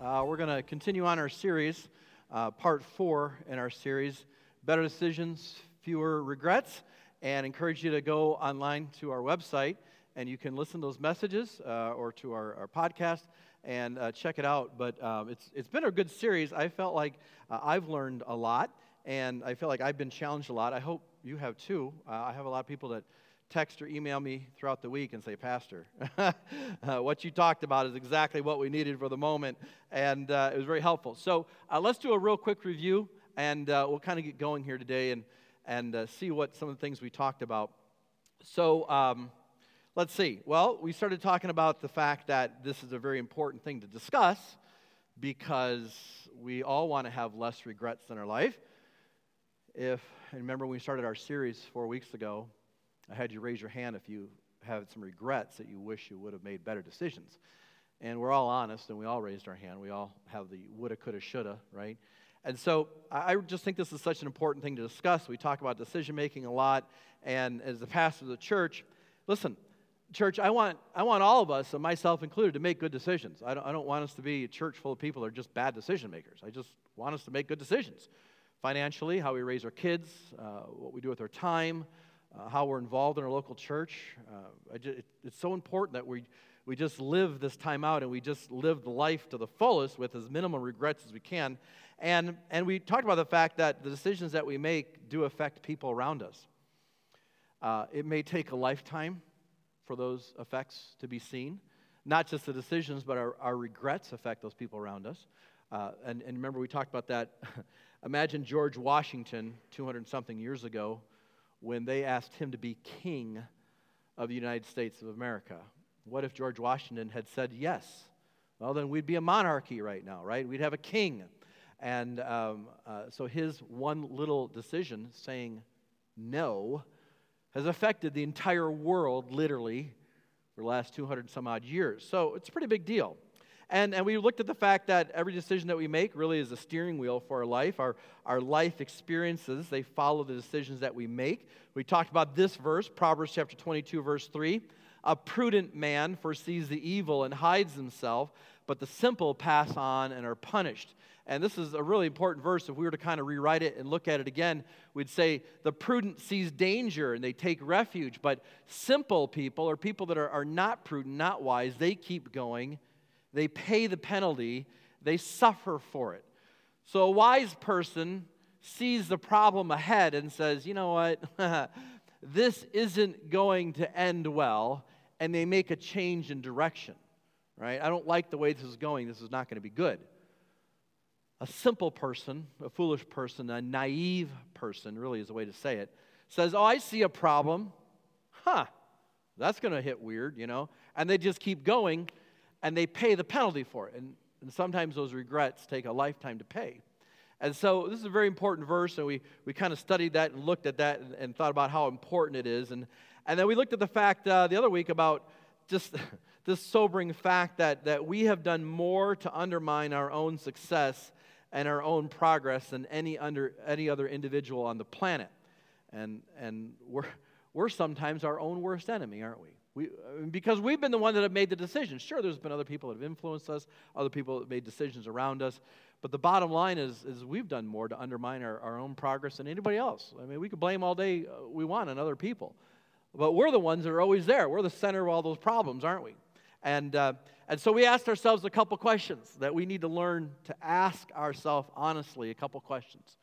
uh, we're going to continue on our series, uh, part four in our series, Better Decisions, Fewer Regrets, and encourage you to go online to our website and you can listen to those messages uh, or to our, our podcast and uh, check it out. But um, it's, it's been a good series. I felt like uh, I've learned a lot and I feel like I've been challenged a lot. I hope you have too. Uh, I have a lot of people that text or email me throughout the week and say, Pastor, uh, what you talked about is exactly what we needed for the moment. And uh, it was very helpful. So uh, let's do a real quick review, and uh, we'll kind of get going here today and, and uh, see what some of the things we talked about. So um, let's see. Well, we started talking about the fact that this is a very important thing to discuss because we all want to have less regrets in our life. If, and remember we started our series four weeks ago, I had you raise your hand if you have some regrets that you wish you would have made better decisions. And we're all honest, and we all raised our hand. We all have the woulda, coulda, shoulda, right? And so I just think this is such an important thing to discuss. We talk about decision making a lot, and as the pastor of the church, listen, church, I want, I want all of us, and myself included, to make good decisions. I don't, I don't want us to be a church full of people that are just bad decision makers. I just want us to make good decisions. Financially, how we raise our kids, uh, what we do with our time, uh, how we're involved in our local church. Uh, just, it, it's so important that we, we just live this time out and we just live the life to the fullest with as minimal regrets as we can. And, and we talked about the fact that the decisions that we make do affect people around us. Uh, it may take a lifetime for those effects to be seen. Not just the decisions, but our, our regrets affect those people around us. Uh, and, and remember, we talked about that. Imagine George Washington, 200 something years ago, when they asked him to be king of the United States of America. What if George Washington had said yes? Well, then we'd be a monarchy right now, right? We'd have a king. And um, uh, so his one little decision saying no has affected the entire world literally for the last 200 some odd years. So it's a pretty big deal. And, and we looked at the fact that every decision that we make really is a steering wheel for our life. Our, our life experiences, they follow the decisions that we make. We talked about this verse, Proverbs chapter 22, verse 3. A prudent man foresees the evil and hides himself, but the simple pass on and are punished. And this is a really important verse. If we were to kind of rewrite it and look at it again, we'd say the prudent sees danger and they take refuge, but simple people or people that are, are not prudent, not wise, they keep going they pay the penalty, they suffer for it. So a wise person sees the problem ahead and says, you know what, this isn't going to end well, and they make a change in direction, right? I don't like the way this is going, this is not going to be good. A simple person, a foolish person, a naive person, really is a way to say it, says, oh, I see a problem. Huh, that's going to hit weird, you know? And they just keep going and they pay the penalty for it. And, and sometimes those regrets take a lifetime to pay. And so this is a very important verse, and we, we kind of studied that and looked at that and, and thought about how important it is. And, and then we looked at the fact uh, the other week about just this sobering fact that, that we have done more to undermine our own success and our own progress than any, under, any other individual on the planet. And, and we're, we're sometimes our own worst enemy, aren't we? We, because we've been the one that have made the decisions. Sure, there's been other people that have influenced us, other people that made decisions around us. But the bottom line is, is we've done more to undermine our, our own progress than anybody else. I mean, we could blame all day uh, we want on other people. But we're the ones that are always there. We're the center of all those problems, aren't we? And, uh, and so we asked ourselves a couple questions that we need to learn to ask ourselves honestly, a couple questions.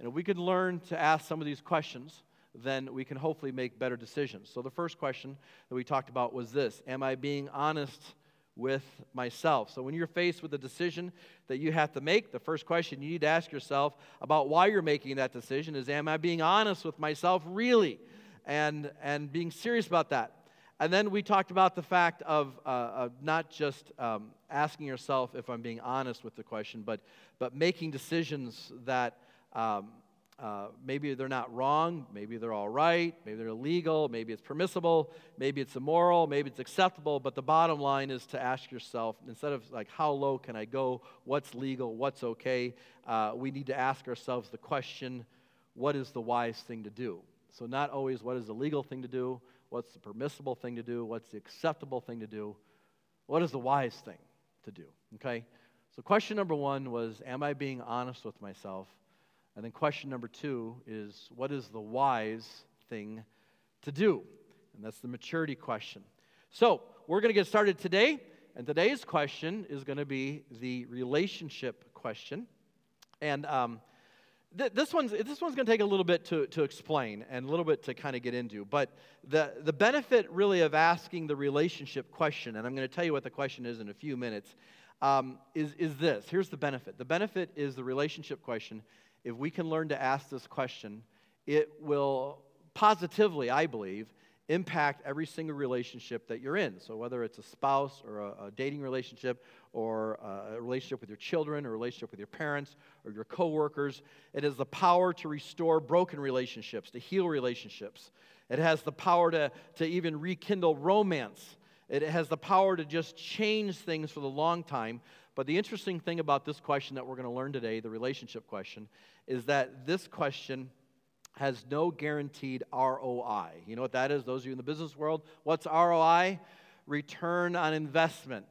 And if we could learn to ask some of these questions, then we can hopefully make better decisions. So, the first question that we talked about was this Am I being honest with myself? So, when you're faced with a decision that you have to make, the first question you need to ask yourself about why you're making that decision is Am I being honest with myself really? And, and being serious about that. and then we talked about the fact of, uh, of not just um, asking yourself if I'm being honest with the question, but, but making decisions that um, uh, maybe they're not wrong, maybe they're all right, maybe they're illegal, maybe it's permissible, maybe it's immoral, maybe it's acceptable. But the bottom line is to ask yourself instead of like, how low can I go? What's legal? What's okay? Uh, we need to ask ourselves the question, what is the wise thing to do? So, not always what is the legal thing to do, what's the permissible thing to do, what's the acceptable thing to do, what is the wise thing to do? Okay? So, question number one was Am I being honest with myself? And then question number two is what is the wise thing to do? And that's the maturity question. So we're going to get started today. And today's question is going to be the relationship question. And um, th- this one's, this one's going to take a little bit to, to explain and a little bit to kind of get into. But the, the benefit really of asking the relationship question, and I'm going to tell you what the question is in a few minutes, um, is, is this. Here's the benefit the benefit is the relationship question if we can learn to ask this question, it will positively, I believe, impact every single relationship that you're in. So, whether it's a spouse or a, a, dating relationship, or uh, a relationship with your children, or a relationship with your parents, or your coworkers, it has the power to restore broken relationships, to heal relationships. It has the power to, to even rekindle romance. It has the power to just change things for the long time. But the interesting thing about this question that we're going to learn today, the relationship question, is that this question has no guaranteed ROI. You know what that is? Those of you in the business world, what's ROI? Return on investment.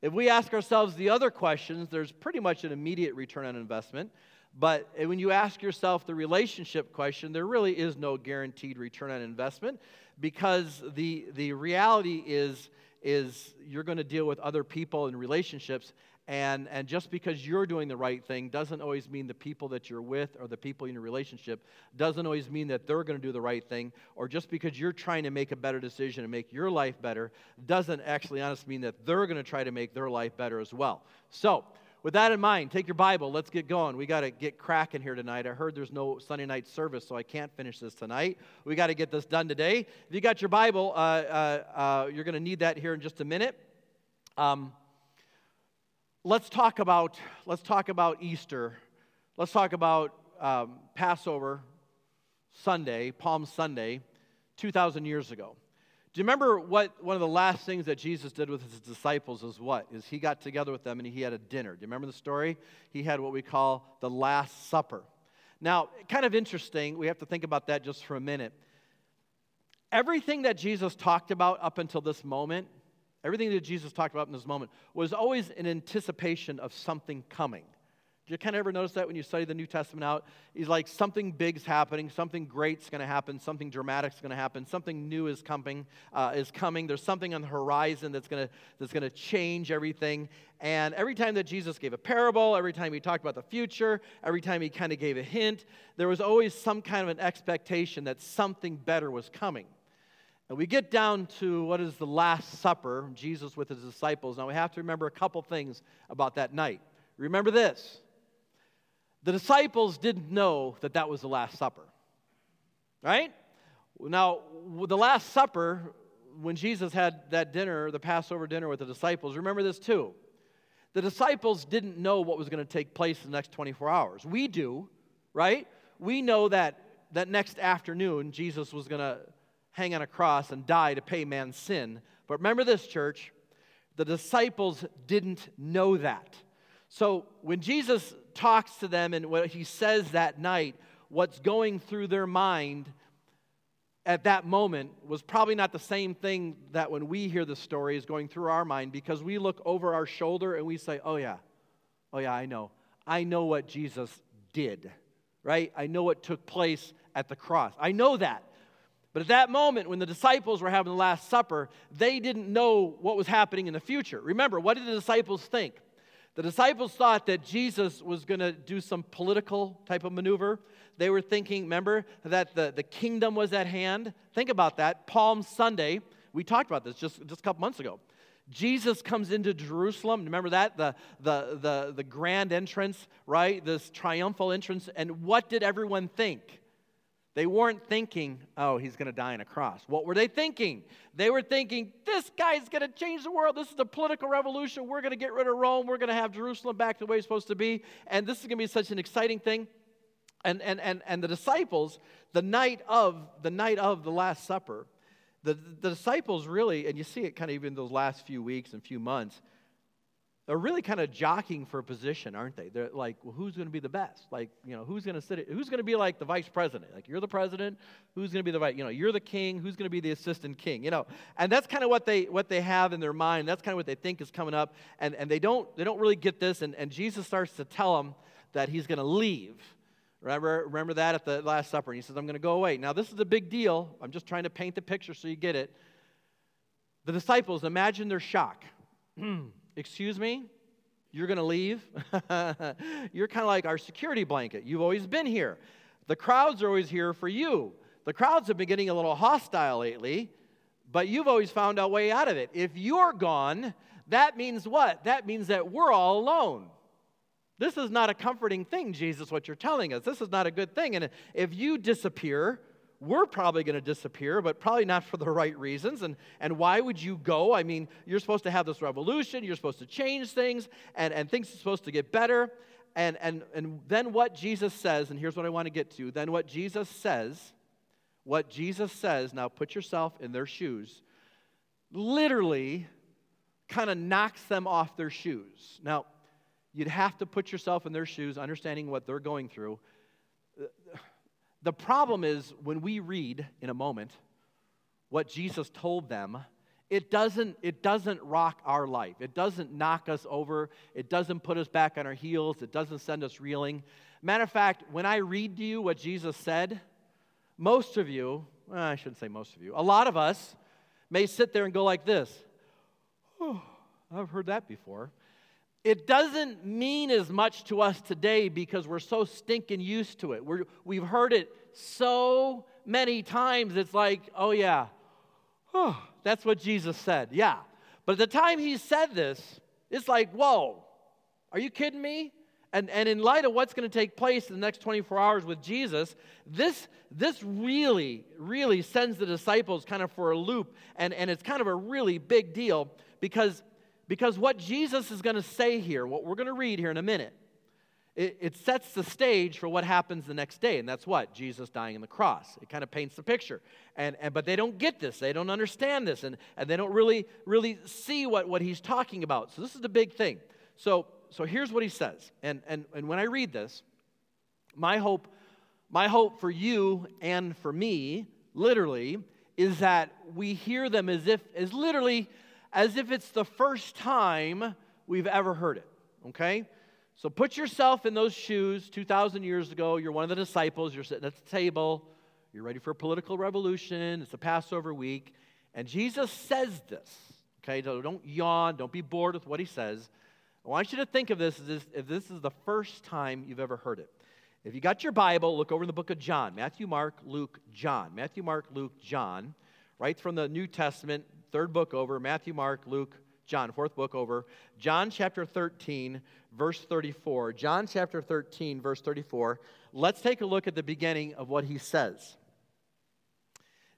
If we ask ourselves the other questions, there's pretty much an immediate return on investment. But eh, when you ask yourself the relationship question, there really is no guaranteed return on investment because the, the reality is, is you're going to deal with other people and relationships and, and just because you're doing the right thing doesn't always mean the people that you're with or the people in your relationship doesn't always mean that they're going to do the right thing. Or just because you're trying to make a better decision and make your life better doesn't actually honestly mean that they're going to try to make their life better as well. So, with that in mind, take your Bible. Let's get going. We got to get cracking here tonight. I heard there's no Sunday night service, so I can't finish this tonight. We got to get this done today. If you got your Bible, uh, uh, uh, you're going to need that here in just a minute. Um, let's talk about let's talk about Easter. Let's talk about um, Passover Sunday, Palm Sunday, 2,000 years ago. Do you remember what one of the last things that Jesus did with his disciples is what? Is he got together with them and he had a dinner. Do you remember the story? He had what we call the Last Supper. Now, kind of interesting, we have to think about that just for a minute. Everything that Jesus talked about up until this moment Everything that Jesus talked about in this moment was always an anticipation of something coming. Did you kind of ever notice that when you study the New Testament out? He's like, something big's happening, something great's going to happen, something dramatic's going to happen, something new is coming. Uh, is coming. There's something on the horizon that's going to that's going to change everything. And every time that Jesus gave a parable, every time he talked about the future, every time he kind of gave a hint, there was always some kind of an expectation that something better was coming. We get down to what is the Last Supper, Jesus with his disciples. Now we have to remember a couple things about that night. Remember this the disciples didn't know that that was the Last Supper, right? Now, the Last Supper, when Jesus had that dinner, the Passover dinner with the disciples, remember this too. The disciples didn't know what was going to take place in the next 24 hours. We do, right? We know that that next afternoon Jesus was going to hang on a cross and die to pay man's sin. But remember this, church the disciples didn't know that. So when Jesus talks to them and what he says that night, what's going through their mind at that moment was probably not the same thing that when we hear the story is going through our mind because we look over our shoulder and we say, oh, yeah, oh, yeah, I know. I know what Jesus did, right? I know what took place at the cross. I know that. But at that moment, when the disciples were having the Last Supper, they didn't know what was happening in the future. Remember, what did the disciples think? The disciples thought that Jesus was going to do some political type of maneuver. They were thinking, remember, that the, the kingdom was at hand. Think about that. Palm Sunday, we talked about this just, just a couple months ago. Jesus comes into Jerusalem. Remember that? The, the, the, the grand entrance, right? This triumphal entrance. And what did everyone think? They weren't thinking, oh, he's going to die on a cross. What were they thinking? They were thinking, this guy's going to change the world. This is a political revolution. We're going to get rid of Rome. We're going to have Jerusalem back the way it's supposed to be. And this is going to be such an exciting thing. And, and, and, and the disciples, the night of the night of the Last Supper, the, the disciples really, and you see it kind of even those last few weeks and few months, are really kind of jockeying for a position, aren't they? They're like, well, who's going to be the best? Like, you know, who's going to sit? Who's going to be like the vice president? Like, you're the president. Who's going to be the vice? You know, you're the king. Who's going to be the assistant king? You know, and that's kind of what they what they have in their mind. That's kind of what they think is coming up, and and they don't they don't really get this. And and Jesus starts to tell them that he's going to leave. Remember, remember that at the Last Supper. And he says, I'm going to go away. Now, this is a big deal. I'm just trying to paint the picture so you get it. The disciples, imagine their shock. Excuse me? You're going to leave? You're kind of like our security blanket. You've always been here. The crowds are always here for you. The crowds have been getting a little hostile lately, but you've always found a way out of it. If you're gone, that means what? That means that we're all alone. This is not a comforting thing, Jesus, what you're telling us. This is not a good thing. And if you disappear, we're probably going to disappear, but probably not for the right reasons. And, and why would you go? I mean, you're supposed to have this revolution, you're supposed to change things, and, and things are supposed to get better. And, and, and then what Jesus says, and here's what I want to get to then what Jesus says, what Jesus says, now put yourself in their shoes, literally kind of knocks them off their shoes. Now, you'd have to put yourself in their shoes, understanding what they're going through. The problem is when we read in a moment what Jesus told them, it doesn't, it doesn't rock our life. It doesn't knock us over. It doesn't put us back on our heels. It doesn't send us reeling. Matter of fact, when I read to you what Jesus said, most of you, well, I shouldn't say most of you, a lot of us may sit there and go like this. Oh, I've heard that before. It doesn't mean as much to us today because we're so stinking used to it. We're, we've heard it so many times, it's like, oh, yeah, oh, that's what Jesus said. Yeah. But at the time he said this, it's like, whoa, are you kidding me? And, and in light of what's going to take place in the next 24 hours with Jesus, this, this really, really sends the disciples kind of for a loop. And, and it's kind of a really big deal because because what Jesus is going to say here, what we're going to read here in a minute, it, it, sets the stage for what happens the next day. And that's what? Jesus dying on the cross. It kind of paints the picture. And, and, but they don't get this. They don't understand this. And, and they don't really, really see what, what he's talking about. So this is the big thing. So, so here's what he says. And, and, and when I read this, my hope, my hope for you and for me, literally, is that we hear them as if, as literally as if it's the first time we've ever heard it, okay? So put yourself in those shoes 2,000 years ago. You're one of the disciples, you're sitting at the table, you're ready for a political revolution, it's a Passover week, and Jesus says this, okay? So don't yawn, don't be bored with what he says. I want you to think of this as if this is the first time you've ever heard it. If you got your Bible, look over in the book of John Matthew, Mark, Luke, John. Matthew, Mark, Luke, John, right from the New Testament, third book over, Matthew, Mark, Luke, John, fourth book over. John chapter 13, verse 34. John chapter 13, verse 34. Let's take a look at the beginning of what he says.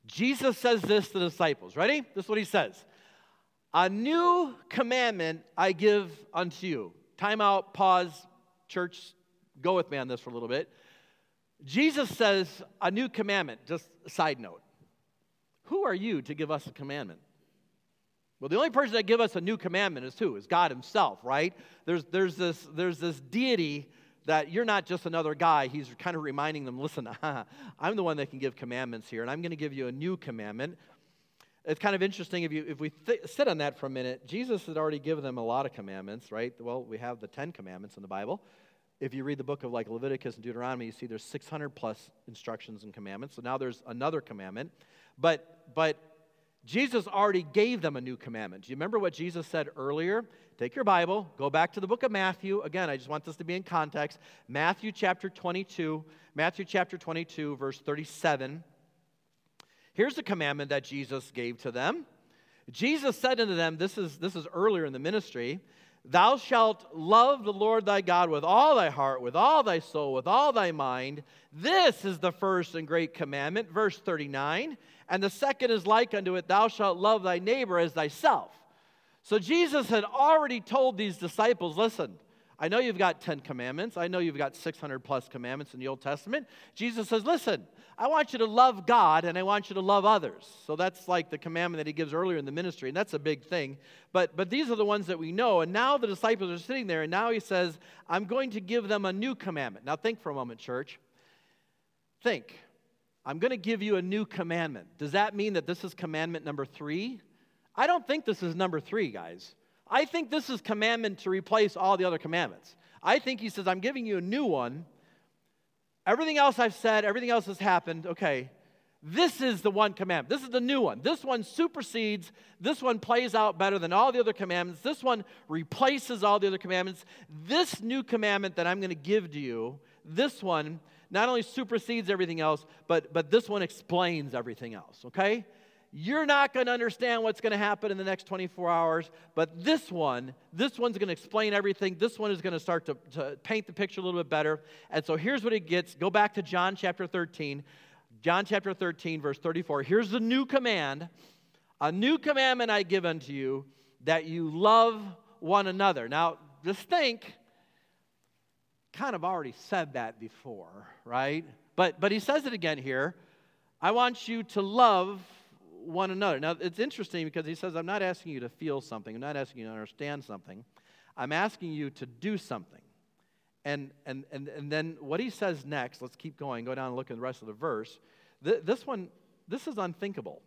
Jesus says this to the disciples. Ready? This is what he says A new commandment I give unto you. Time out, pause, church, go with me on this for a little bit. Jesus says, A new commandment. Just side note. Who are you to give us a commandment? Well, the only person that give us a new commandment is who? Is God Himself, right? There's, there's, this, there's this deity that you're not just another guy. He's kind of reminding them, listen, I'm the one that can give commandments here, and I'm going to give you a new commandment. It's kind of interesting if, you, if we th- sit on that for a minute. Jesus had already given them a lot of commandments, right? Well, we have the Ten Commandments in the Bible. If you read the book of like Leviticus and Deuteronomy, you see there's 600 plus instructions and commandments. So now there's another commandment. But, but Jesus already gave them a new commandment. Do you remember what Jesus said earlier? Take your Bible, go back to the book of Matthew. Again, I just want this to be in context. Matthew chapter 22, Matthew chapter 22, verse 37. Here's the commandment that Jesus gave to them. Jesus said unto them, this is, this is earlier in the ministry, Thou shalt love the Lord thy God with all thy heart, with all thy soul, with all thy mind. This is the first and great commandment. Verse 39. And the second is like unto it, Thou shalt love thy neighbor as thyself. So Jesus had already told these disciples listen, I know you've got 10 commandments. I know you've got 600 plus commandments in the Old Testament. Jesus says, Listen, I want you to love God and I want you to love others. So that's like the commandment that he gives earlier in the ministry, and that's a big thing. But, but these are the ones that we know. And now the disciples are sitting there, and now he says, I'm going to give them a new commandment. Now think for a moment, church. Think. I'm going to give you a new commandment. Does that mean that this is commandment number three? I don't think this is number three, guys. I think this is commandment to replace all the other commandments. I think he says, I'm giving you a new one. Everything else I've said, everything else has happened. Okay, this is the one commandment. This is the new one. This one supersedes, this one plays out better than all the other commandments. This one replaces all the other commandments. This new commandment that I'm going to give to you, this one not only supersedes everything else, but, but this one explains everything else, okay? You're not going to understand what's going to happen in the next 24 hours, but this one, this one's going to explain everything. This one is going to start to, to paint the picture a little bit better. And so here's what it gets. Go back to John chapter 13. John chapter 13, verse 34. Here's the new command A new commandment I give unto you, that you love one another. Now, just think, kind of already said that before, right? But, but he says it again here. I want you to love one another. Now, it's interesting because he says, I'm not asking you to feel something, I'm not asking you to understand something, I'm asking you to do something. And, and, and, and then what he says next, let's keep going, go down and look at the rest of the verse. Th- this one, this is unthinkable.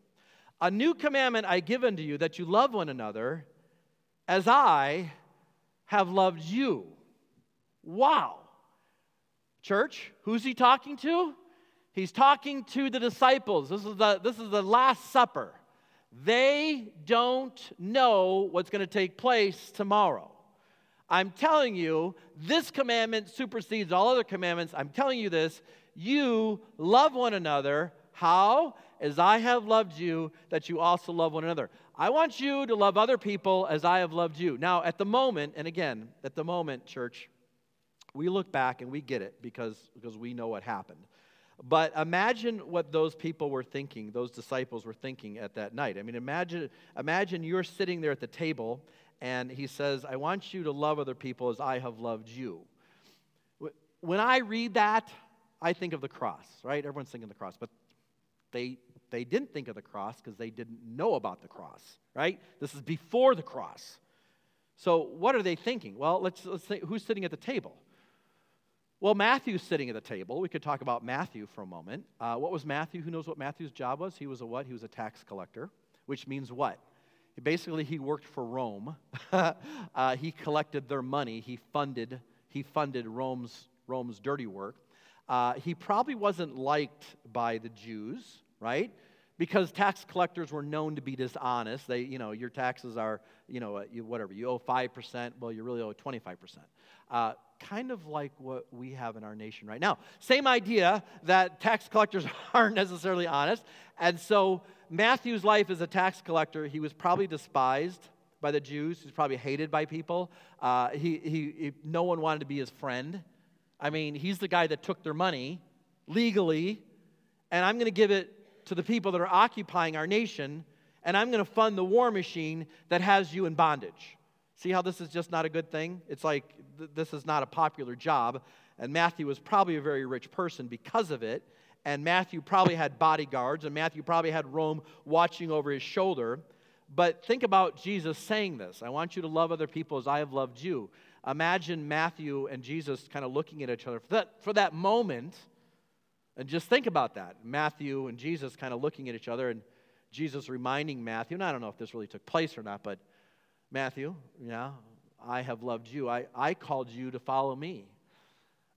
A new commandment I give unto you that you love one another as I have loved you. Wow. Church, who's he talking to? He's talking to the disciples. This is the, this is the Last Supper. They don't know what's going to take place tomorrow. I'm telling you, this commandment supersedes all other commandments. I'm telling you this. You love one another. How? As I have loved you, that you also love one another. I want you to love other people as I have loved you. Now, at the moment, and again, at the moment, church, we look back and we get it because, because we know what happened. But imagine what those people were thinking, those disciples were thinking at that night. I mean, imagine, imagine you're sitting there at the table and he says, I want you to love other people as I have loved you. When I read that, I think of the cross, right? Everyone's thinking of the cross, but they, they didn't think of the cross because they didn't know about the cross, right? This is before the cross. So what are they thinking? Well, let's, let's think who's sitting at the table? Well, Matthew's sitting at the table. We could talk about Matthew for a moment. Uh, what was Matthew? Who knows what Matthew's job was? He was a what? He was a tax collector, which means what? Basically, he worked for Rome. uh, he collected their money. He funded. He funded Rome's Rome's dirty work. Uh, he probably wasn't liked by the Jews, right? Because tax collectors were known to be dishonest. They, you know, your taxes are, you know, you, whatever you owe five percent. Well, you really owe twenty five percent. Kind of like what we have in our nation right now. Same idea that tax collectors aren't necessarily honest. And so Matthew's life as a tax collector, he was probably despised by the Jews. He's probably hated by people. Uh, he, he, he, no one wanted to be his friend. I mean, he's the guy that took their money legally, and I'm going to give it to the people that are occupying our nation, and I'm going to fund the war machine that has you in bondage. See how this is just not a good thing? It's like th- this is not a popular job. And Matthew was probably a very rich person because of it. And Matthew probably had bodyguards, and Matthew probably had Rome watching over his shoulder. But think about Jesus saying this I want you to love other people as I have loved you. Imagine Matthew and Jesus kind of looking at each other for that, for that moment. And just think about that. Matthew and Jesus kind of looking at each other, and Jesus reminding Matthew, and I don't know if this really took place or not, but Matthew, yeah, I have loved you. I, I called you to follow me.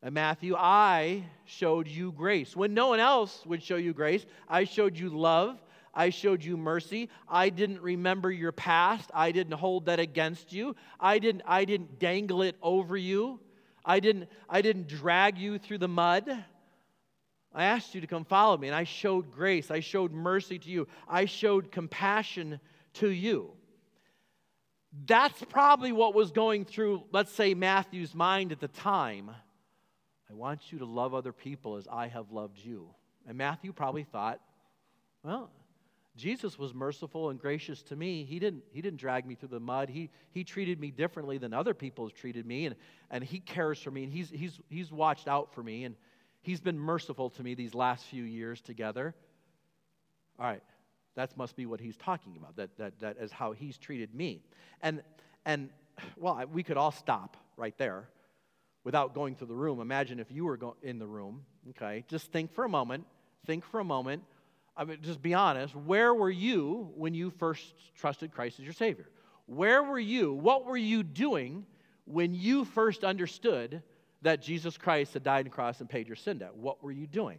And Matthew, I showed you grace. When no one else would show you grace, I showed you love. I showed you mercy. I didn't remember your past. I didn't hold that against you. I didn't, I didn't dangle it over you. I didn't, I didn't drag you through the mud. I asked you to come follow me, and I showed grace. I showed mercy to you. I showed compassion to you. That's probably what was going through, let's say, Matthew's mind at the time. I want you to love other people as I have loved you. And Matthew probably thought, well, Jesus was merciful and gracious to me. He didn't, he didn't drag me through the mud. He, he treated me differently than other people have treated me, and, and he cares for me, and he's, he's, he's watched out for me, and he's been merciful to me these last few years together. All right, that must be what he's talking about. That, that, that is how he's treated me. And, and well, we could all stop right there without going through the room. Imagine if you were go- in the room, okay? Just think for a moment. Think for a moment. I mean, just be honest. Where were you when you first trusted Christ as your Savior? Where were you? What were you doing when you first understood that Jesus Christ had died on the cross and paid your sin debt? What were you doing?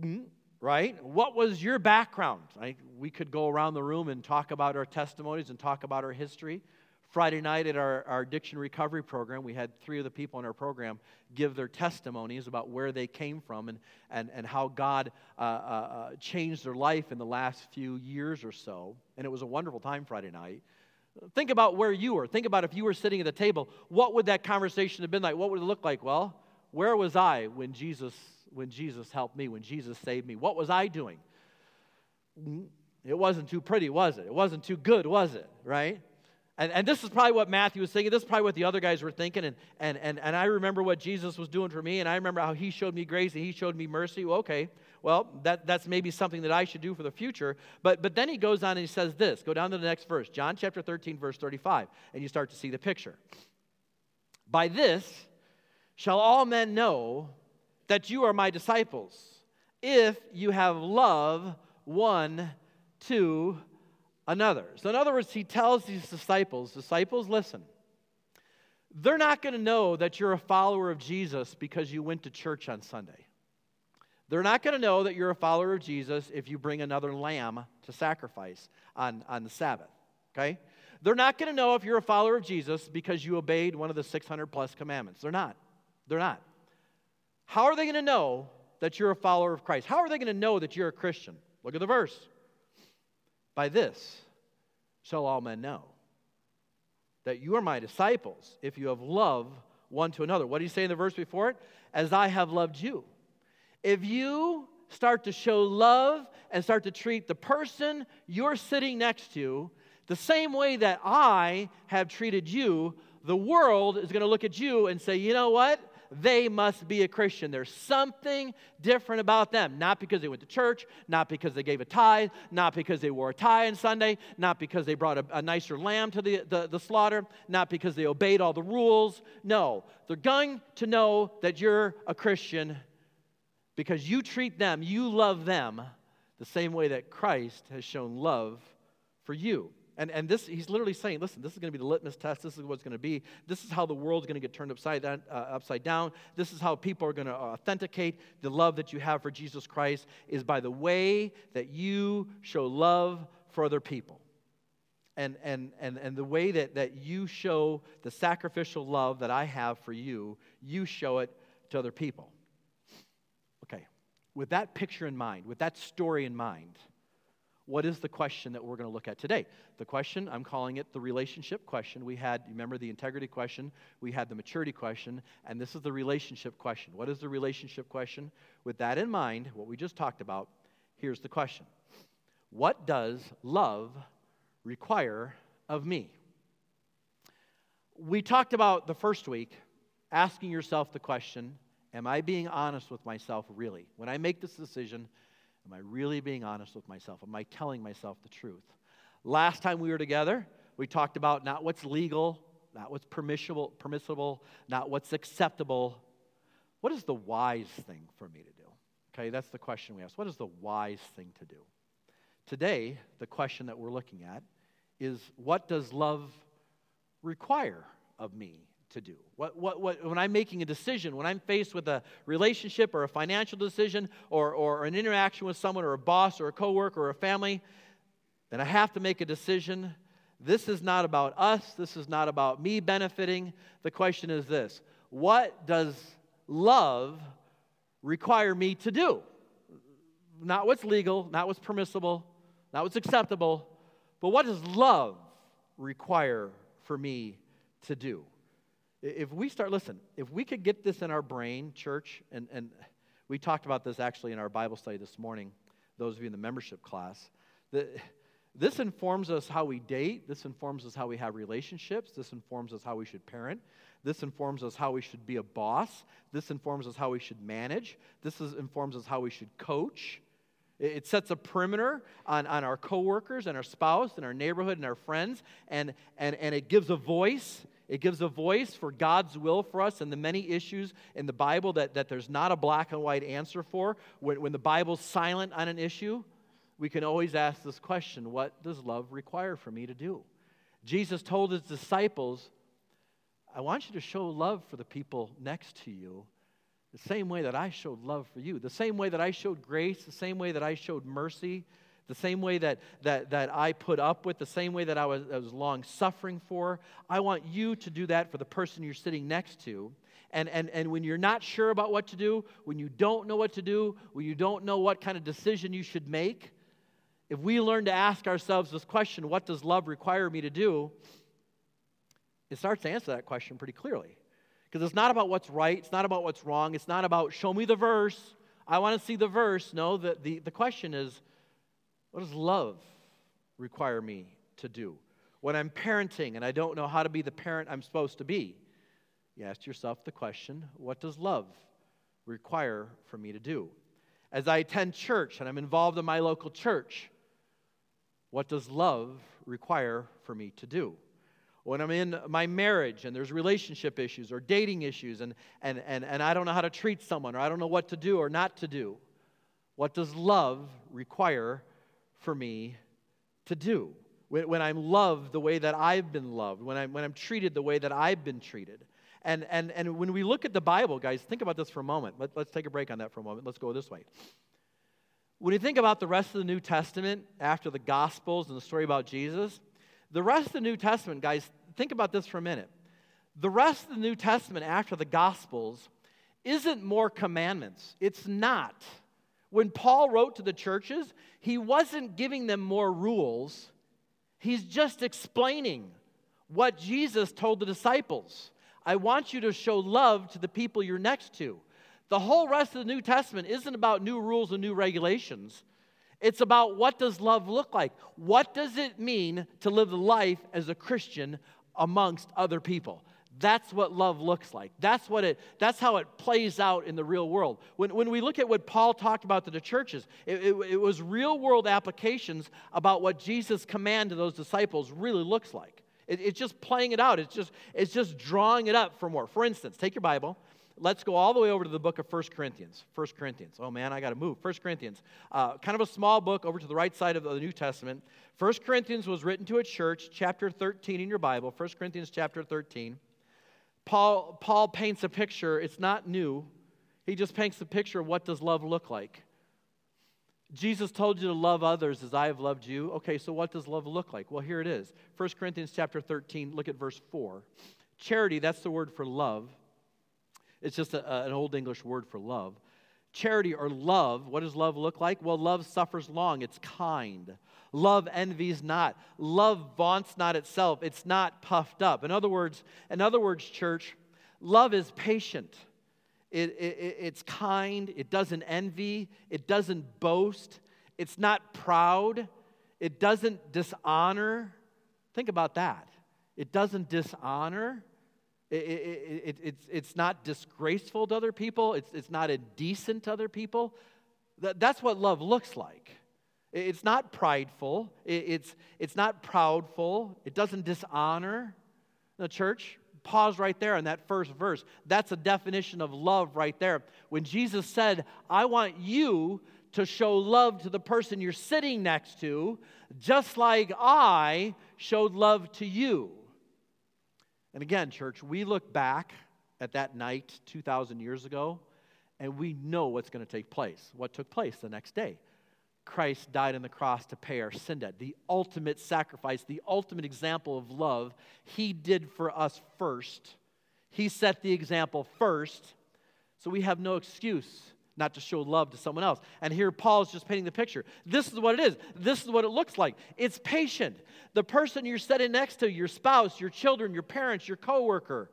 Hmm? Right? What was your background? We could go around the room and talk about our testimonies and talk about our history. Friday night at our, our addiction recovery program, we had three of the people in our program give their testimonies about where they came from and, and, and how God uh, uh, uh changed their life in the last few years or so. And it was a wonderful time Friday night. Think about where you were. Think about if you were sitting at the table, what would that conversation have been like? What would it look like? Well, where was I when Jesus when Jesus helped me, when Jesus saved me? What was I doing? Mm, it wasn't too pretty, was it? It wasn't too good, was it? Right? And, and this is probably what Matthew was thinking. This is probably what the other guys were thinking. And, and, and, and I remember what Jesus was doing for me, and I remember how he showed me grace and he showed me mercy. Well, okay, well, that, that's maybe something that I should do for the future. But, but then he goes on and he says this. Go down to the next verse, John chapter 13, verse 35, and you start to see the picture. By this shall all men know that you are my disciples if you have love one to another. So, in other words, he tells these disciples, disciples, listen, they're not going to know that you're a follower of Jesus because you went to church on Sunday. They're not going to know that you're a follower of Jesus if you bring another lamb to sacrifice on, on the Sabbath. Okay? They're not going to know if you're a follower of Jesus because you obeyed one of the 600 plus commandments. They're not. They're not. How are they going to know that you're a follower of Christ? How are they going to know that you're a Christian? Look at the verse. By this shall all men know that you are my disciples if you have love one to another. What do you say in the verse before it? As I have loved you. If you start to show love and start to treat the person you're sitting next to the same way that I have treated you, the world is going to look at you and say, you know what? They must be a Christian. There's something different about them. Not because they went to church, not because they gave a tithe, not because they wore a tie on Sunday, not because they brought a, a nicer lamb to the, the, the slaughter, not because they obeyed all the rules. No, they're going to know that you're a Christian because you treat them, you love them the same way that Christ has shown love for you. And, and this, he's literally saying, listen, this is going to be the litmus test. This is what it's going to be. This is how the world's going to get turned upside down, uh, upside down. This is how people are going to authenticate the love that you have for Jesus Christ is by the way that you show love for other people. And, and, and, and the way that, that you show the sacrificial love that I have for you, you show it to other people. Okay, with that picture in mind, with that story in mind, what is the question that we're going to look at today? The question, I'm calling it the relationship question. We had, remember the integrity question, we had the maturity question, and this is the relationship question. What is the relationship question? With that in mind, what we just talked about, here's the question What does love require of me? We talked about the first week asking yourself the question Am I being honest with myself really? When I make this decision, Am I really being honest with myself? Am I telling myself the truth? Last time we were together, we talked about not what's legal, not what's permissible, permissible, not what's acceptable. What is the wise thing for me to do? Okay, that's the question we ask. What is the wise thing to do? Today, the question that we're looking at is what does love require of me to do? What, what, what, when I'm making a decision, when I'm faced with a relationship or a financial decision or, or an interaction with someone or a boss or a coworker or a family, then I have to make a decision. This is not about us. This is not about me benefiting. The question is this What does love require me to do? Not what's legal, not what's permissible, not what's acceptable, but what does love require for me to do? If we start, listen, if we could get this in our brain, church, and, and we talked about this actually in our Bible study this morning, those of you in the membership class, that this informs us how we date, this informs us how we have relationships, this informs us how we should parent, this informs us how we should be a boss, this informs us how we should manage, this is, informs us how we should coach. It sets a perimeter on, on our coworkers and our spouse and our neighborhood and our friends, and, and, and it gives a voice. It gives a voice for God's will for us and the many issues in the Bible that, that there's not a black and white answer for. When, when the Bible's silent on an issue, we can always ask this question What does love require for me to do? Jesus told his disciples, I want you to show love for the people next to you the same way that I showed love for you, the same way that I showed grace, the same way that I showed mercy, the same way that, that, that I put up with, the same way that I was, was long suffering for. I want you to do that for the person you're sitting next to. And, and, and when you're not sure about what to do, when you don't know what to do, when you don't know what kind of decision you should make, if we learn to ask ourselves this question, what does love require me to do? It starts to answer that question pretty clearly. Because it's not about what's right, it's not about what's wrong, it's not about show me the verse. I want to see the verse. No, the, the, the question is what does love require me to do? When I'm parenting and I don't know how to be the parent I'm supposed to be, you ask yourself the question what does love require for me to do? As I attend church and I'm involved in my local church, what does love require for me to do? when I'm in my marriage and there's relationship issues or dating issues and, and, and, and I don't know how to treat someone or I don't know what to do or not to do, what does love require for me to do? When, when I'm loved the way that I've been loved, when I'm, when I'm treated the way that I've been treated. And, and, and when we look at the Bible, guys, think about this for a moment. Let, let's take a break on that for a moment. Let's go this way. When you think about the rest of the New Testament after the Gospels and the story about Jesus, the rest of the New Testament, guys, think about this for a minute. The rest of the New Testament after the Gospels isn't more commandments. It's not. When Paul wrote to the churches, he wasn't giving them more rules, he's just explaining what Jesus told the disciples. I want you to show love to the people you're next to. The whole rest of the New Testament isn't about new rules and new regulations. It's about what does love look like? What does it mean to live the life as a Christian amongst other people? That's what love looks like. That's what it that's how it plays out in the real world. When, when we look at what Paul talked about to the churches, it, it, it was real world applications about what Jesus' command to those disciples really looks like. It, it's just playing it out. It's just, it's just drawing it up for more. For instance, take your Bible let's go all the way over to the book of 1 Corinthians. 1 Corinthians. Oh man, I got to move. 1 Corinthians. Uh, kind of a small book over to the right side of the New Testament. 1 Corinthians was written to a church, chapter 13 in your Bible. 1 Corinthians chapter 13. Paul, Paul paints a picture. It's not new. He just paints a picture of what does love look like. Jesus told you to love others as I have loved you. Okay, so what does love look like? Well, here it is. 1 Corinthians chapter 13, look at verse 4. Charity, that's the word for love it's just a, an old English word for love. Charity or love, what does love look like? Well, love suffers long, it's kind. Love envies not. Love vaunts not itself. It's not puffed up. In other words, in other words, church, love is patient. It, it, it's kind. It doesn't envy. It doesn't boast. It's not proud. It doesn't dishonor. Think about that. It doesn't dishonor. It, it, it, it's, it's not disgraceful to other people, it's, it's not indecent to other people. That, that's what love looks like. It's not prideful, it's, it's not proudful, it doesn't dishonor the church. Pause right there in that first verse. That's a definition of love right there. When Jesus said, I want you to show love to the person you're sitting next to, just like I showed love to you. And again, church, we look back at that night 2,000 years ago, and we know what's going to take place. What took place the next day? Christ died on the cross to pay our sin debt. The ultimate sacrifice, the ultimate example of love, He did for us first. He set the example first, so we have no excuse not to show love to someone else. And here Paul is just painting the picture. This is what it is. This is what it looks like. It's patient. The person you're sitting next to, your spouse, your children, your parents, your coworker.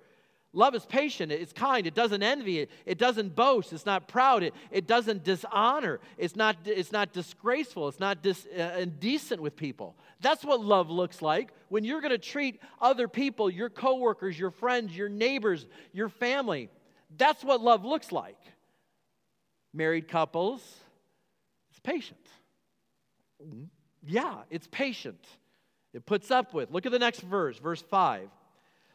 Love is patient, it's kind, it doesn't envy, it, it doesn't boast, it's not proud, it, it doesn't dishonor, it's not, it's not disgraceful, it's not dis, uh, indecent with people. That's what love looks like. When you're going to treat other people, your coworkers, your friends, your neighbors, your family, that's what love looks like married couples, it's patient. Yeah, it's patient. It puts up with. Look at the next verse, verse 5.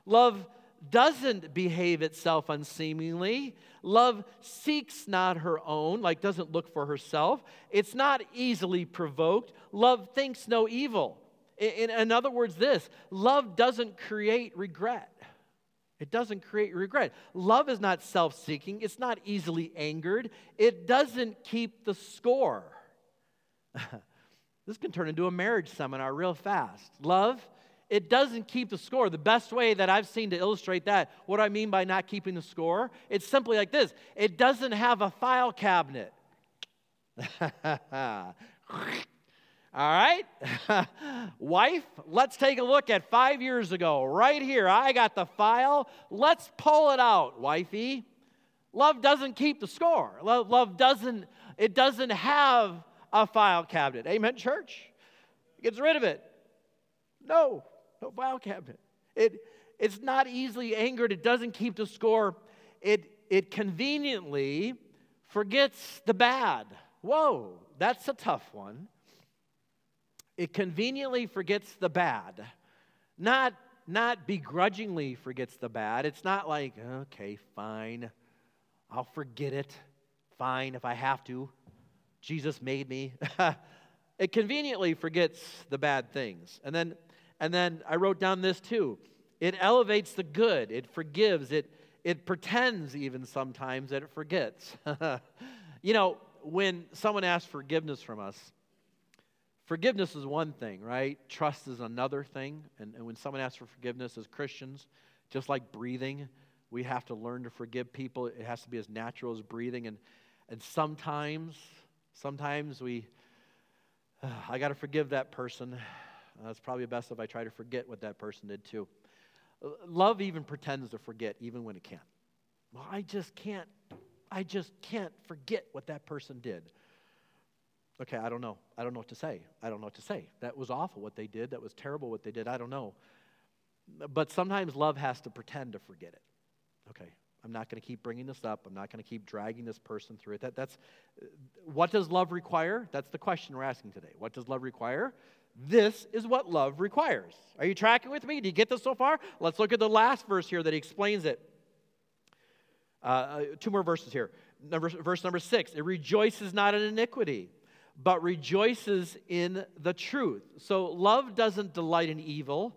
Love doesn't behave itself unseemingly. Love seeks not her own, like doesn't look for herself. It's not easily provoked. Love thinks no evil. In, in, other words, this love doesn't create regret. It doesn't create regret. Love is not self seeking, it's not easily angered, it doesn't keep the score. this can turn into a marriage seminar real fast. Love, it doesn't keep the score. The best way that I've seen to illustrate that, what I mean by not keeping the score, it's simply like this it doesn't have a file cabinet. All right? Wife, let's take a look at five years ago. Right here, I got the file. Let's pull it out, wifey. Love doesn't keep the score. Love, love doesn't, it doesn't have a file cabinet. Amen, church? It gets rid of it. No, no file cabinet. It, it's not easily angered. It doesn't keep the score. It, it conveniently forgets the bad. Whoa, that's a tough one it conveniently forgets the bad. Not, not begrudgingly forgets the bad. It's not like, okay, fine, I'll forget it. Fine, if I have to. Jesus made me. it conveniently forgets the bad things. And then, and then I wrote down this too. It elevates the good. It forgives. It, it pretends even sometimes that it forgets. you know, when someone asks forgiveness from us, Forgiveness is one thing, right? Trust is another thing. And, and when someone asks for forgiveness as Christians, just like breathing, we have to learn to forgive people. It has to be as natural as breathing. And, and sometimes, sometimes we, uh, I got to forgive that person. Uh, it's probably best if I try to forget what that person did too. Love even pretends to forget, even when it can't. Well, I just can't, I just can't forget what that person did. Okay, I don't know. I don't know what to say. I don't know what to say. That was awful what they did. That was terrible what they did. I don't know. But sometimes love has to pretend to forget it. Okay, I'm not going to keep bringing this up. I'm not going to keep dragging this person through it. That, that's what does love require? That's the question we're asking today. What does love require? This is what love requires. Are you tracking with me? Do you get this so far? Let's look at the last verse here that explains it. Uh, uh two more verses here. Number, verse number six it rejoices not in iniquity but rejoices in the truth. So love doesn't delight in evil,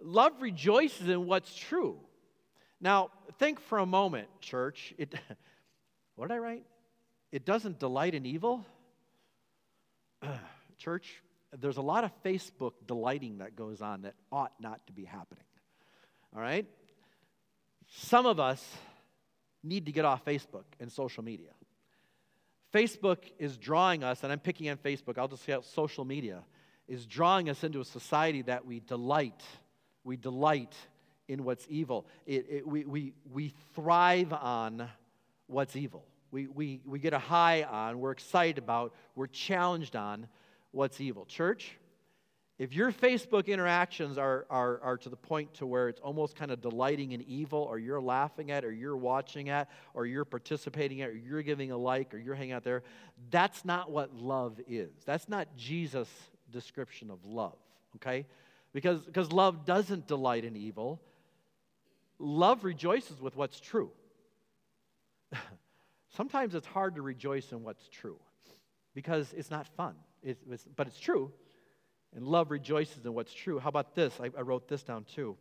love rejoices in what's true. Now, think for a moment, church. It, what did I write? It doesn't delight in evil? church, there's a lot of Facebook delighting that goes on that ought not to be happening. All right? Some of us need to get off Facebook and social media. Facebook is drawing us, and I'm picking on Facebook, I'll just say social media, is drawing us into a society that we delight. We delight in what's evil. It, it, we, we, we thrive on what's evil. We, we, we get a high on, we're excited about, we're challenged on what's evil. Church, if your Facebook interactions are, are, are to the point to where it's almost kind of delighting in evil, or you're laughing at, or you're watching at, or you're participating at, or you're giving a like, or you're hanging out there, that's not what love is. That's not Jesus' description of love, okay? Because, because love doesn't delight in evil. Love rejoices with what's true. Sometimes it's hard to rejoice in what's true because it's not fun, it's, it's, but it's true. And love rejoices in what's true. How about this? I, I wrote this down too.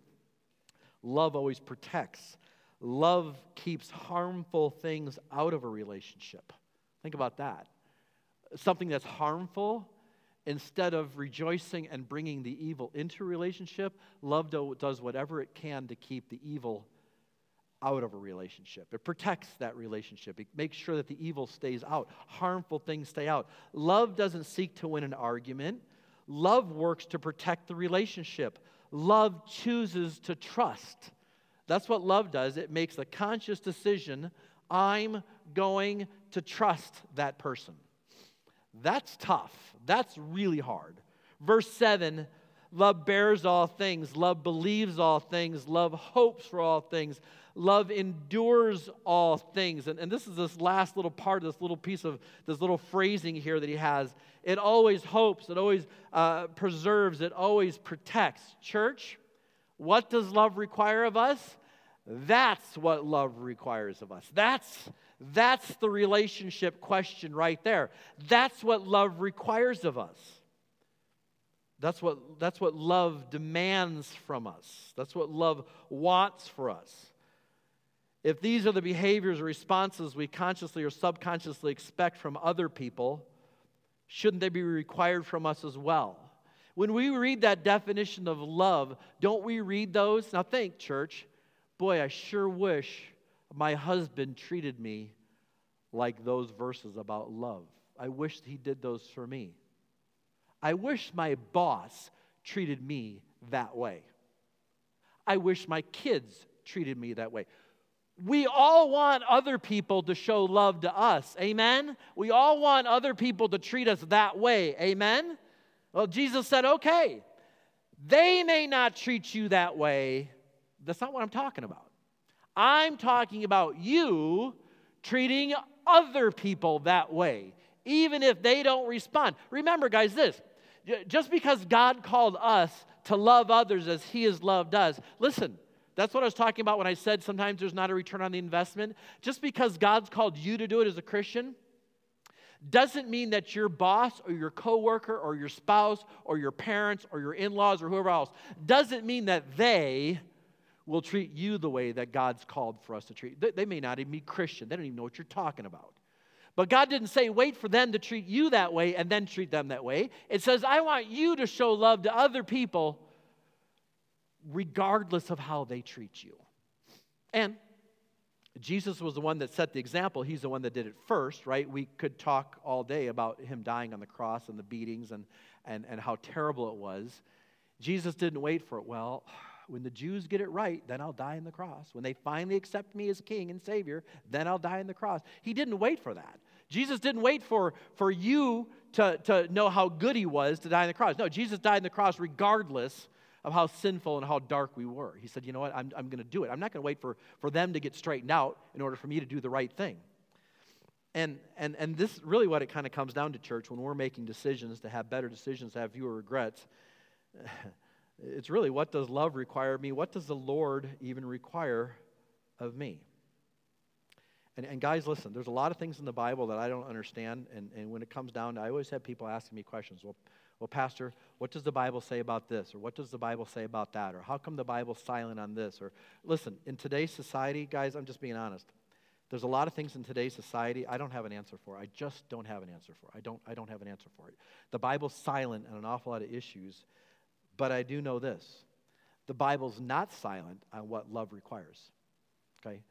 Love always protects. Love keeps harmful things out of a relationship. Think about that. Something that's harmful, instead of rejoicing and bringing the evil into a relationship, love do, does whatever it can to keep the evil out of a relationship. It protects that relationship. It makes sure that the evil stays out, harmful things stay out. Love doesn't seek to win an argument, love works to protect the relationship. Love chooses to trust. That's what love does. It makes a conscious decision I'm going to trust that person. That's tough. That's really hard. Verse 7 love bears all things, love believes all things, love hopes for all things, love endures all things. And, and this is this last little part this little piece of this little phrasing here that he has. It always hopes, it always uh, preserves, it always protects. Church, what does love require of us? That's what love requires of us. That's, that's the relationship question right there. That's what love requires of us. That's what, that's what love demands from us. That's what love wants for us. If these are the behaviors or responses we consciously or subconsciously expect from other people, shouldn't they be required from us as well? When we read that definition of love, don't we read those? Now, think, church. Boy, I sure wish my husband treated me like those verses about love. I wish he did those for me. I wish my boss treated me that way. I wish my kids treated me that way. We all want other people to show love to us. Amen? We all want other people to treat us that way. Amen? Well, Jesus said, okay, they may not treat you that way, that's not what I'm talking about. I'm talking about you treating other people that way, even if they don't respond. Remember, guys, this just because God called us to love others as He has loved us, listen, that's what I was talking about when I said sometimes there's not a return on the investment. Just because God's called you to do it as a Christian, doesn't mean that your boss or your coworker or your spouse or your parents or your in-laws or whoever else doesn't mean that they will treat you the way that God's called for us to treat. They, they may not even be Christian. They don't even know what you're talking about. But God didn't say, wait for them to treat you that way and then treat them that way. It says, I want you to show love to other people regardless of how they treat you. And Jesus was the one that set the example. He's the one that did it first, right? We could talk all day about him dying on the cross and the beatings and, and, and how terrible it was. Jesus didn't wait for it. Well, when the Jews get it right, then I'll die on the cross. When they finally accept me as king and savior, then I'll die on the cross. He didn't wait for that. Jesus didn't wait for, for you to, to know how good he was to die on the cross. No, Jesus died on the cross regardless of how sinful and how dark we were. He said, You know what? I'm, I'm going to do it. I'm not going to wait for, for them to get straightened out in order for me to do the right thing. And, and, and this really what it kind of comes down to, church, when we're making decisions to have better decisions, to have fewer regrets. It's really what does love require of me? What does the Lord even require of me? And, and guys, listen, there's a lot of things in the Bible that I don't understand. And, and when it comes down, to, I always have people asking me questions. Well, well, Pastor, what does the Bible say about this? Or what does the Bible say about that? Or how come the Bible's silent on this? Or listen, in today's society, guys, I'm just being honest. There's a lot of things in today's society I don't have an answer for. I just don't have an answer for. I don't, I don't have an answer for it. The Bible's silent on an awful lot of issues but I do know this the Bible's not silent on what love requires. Okay?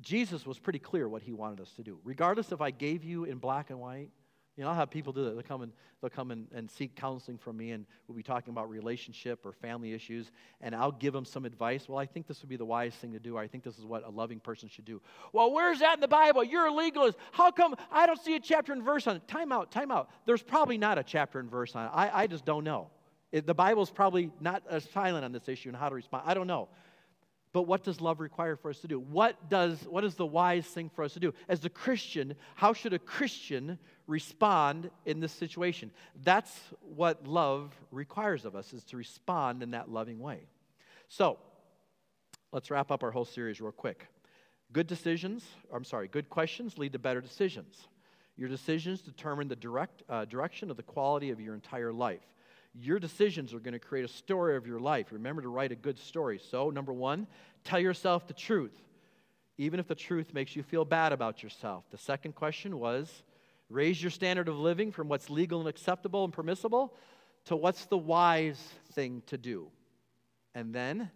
Jesus was pretty clear what he wanted us to do. Regardless if I gave you in black and white, you know, I'll have people do that. They'll come and they'll come and, and seek counseling from me, and we'll be talking about relationship or family issues, and I'll give them some advice. Well, I think this would be the wise thing to do. I think this is what a loving person should do. Well, where's that in the Bible? You're a legalist. How come I don't see a chapter and verse on it? Time out, time out. There's probably not a chapter and verse on it. I, I just don't know. It, the Bible's probably not as silent on this issue and how to respond. I don't know. But what does love require for us to do? What does what is the wise thing for us to do? As a Christian, how should a Christian respond in this situation? That's what love requires of us is to respond in that loving way. So, let's wrap up our whole series real quick. Good decisions, I'm sorry, good questions lead to better decisions. Your decisions determine the direct, uh, direction of the quality of your entire life. Your decisions are going to create a story of your life. Remember to write a good story. So, number one, tell yourself the truth, even if the truth makes you feel bad about yourself. The second question was raise your standard of living from what's legal and acceptable and permissible to what's the wise thing to do. And then,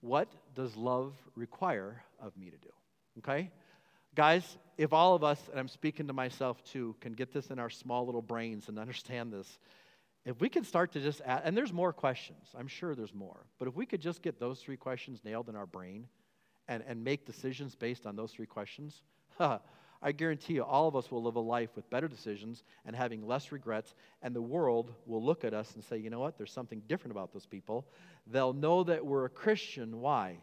what does love require of me to do? Okay? Guys, if all of us, and I'm speaking to myself too, can get this in our small little brains and understand this, if we can start to just add, and there's more questions, I'm sure there's more, but if we could just get those three questions nailed in our brain and, and make decisions based on those three questions, I guarantee you all of us will live a life with better decisions and having less regrets, and the world will look at us and say, you know what, there's something different about those people. They'll know that we're a Christian. Why?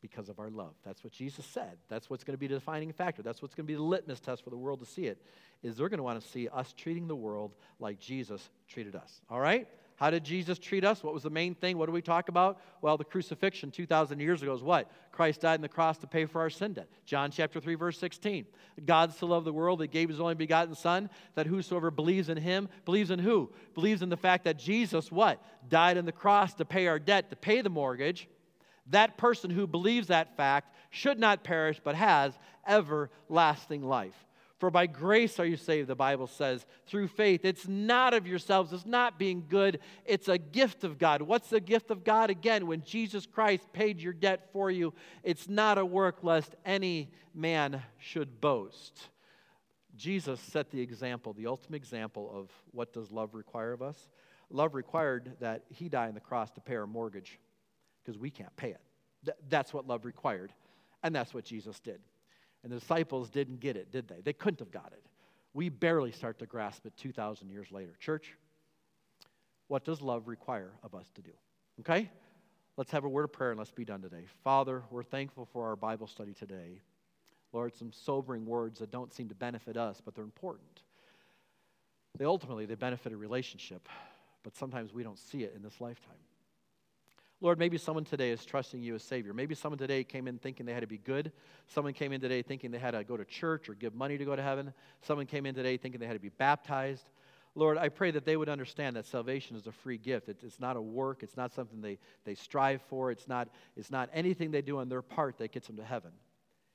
Because of our love. That's what Jesus said. That's what's going to be the defining factor. That's what's going to be the litmus test for the world to see it. Is they're going to want to see us treating the world like Jesus treated us. All right? How did Jesus treat us? What was the main thing? What do we talk about? Well, the crucifixion 2,000 years ago is what? Christ died on the cross to pay for our sin debt. John chapter 3, verse 16. God so loved the world that gave his only begotten Son, that whosoever believes in him, believes in who? Believes in the fact that Jesus, what? Died on the cross to pay our debt, to pay the mortgage that person who believes that fact should not perish, but has everlasting life. For by grace are you saved, the Bible says, through faith. It's not of yourselves, it's not being good, it's a gift of God. What's the gift of God? Again, when Jesus Christ paid your debt for you, it's not a work lest any man should boast. Jesus set the example, the ultimate example of what does love require of us. Love required that he die on the cross to pay our mortgage because we can't pay it. Th- that's what love required, and that's what Jesus did. And the disciples didn't get it, did they? They couldn't have got it. We barely start to grasp it 2,000 years later. Church, what does love require of us to do? Okay? Let's have a word of prayer and let's be done today. Father, we're thankful for our Bible study today. Lord, some sobering words that don't seem to benefit us, but they're important. They ultimately they benefit a relationship, but sometimes we don't see it in this lifetime. Lord, maybe someone today is trusting you as Savior. Maybe someone today came in thinking they had to be good. Someone came in today thinking they had to go to church or give money to go to heaven. Someone came in today thinking they had to be baptized. Lord, I pray that they would understand that salvation is a free gift. It's not a work, it's not something they, they strive for, it's not, it's not anything they do on their part that gets them to heaven.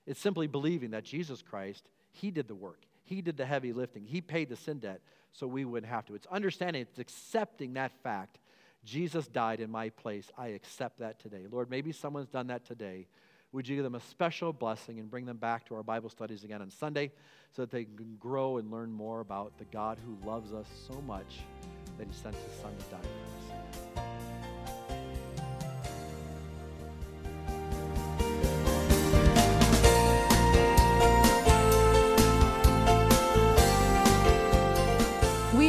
It's simply believing that Jesus Christ, He did the work, He did the heavy lifting, He paid the sin debt so we wouldn't have to. It's understanding, it's accepting that fact Jesus died in my place. I accept that today. Lord, maybe someone's done that today. Would you give them a special blessing and bring them back to our Bible studies again on Sunday so that they can grow and learn more about the God who loves us so much that he sent his son to die for us?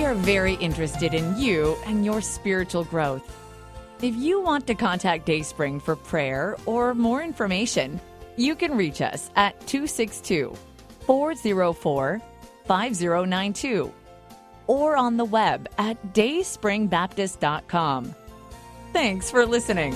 Are very interested in you and your spiritual growth. If you want to contact Dayspring for prayer or more information, you can reach us at 262 404 5092 or on the web at dayspringbaptist.com. Thanks for listening.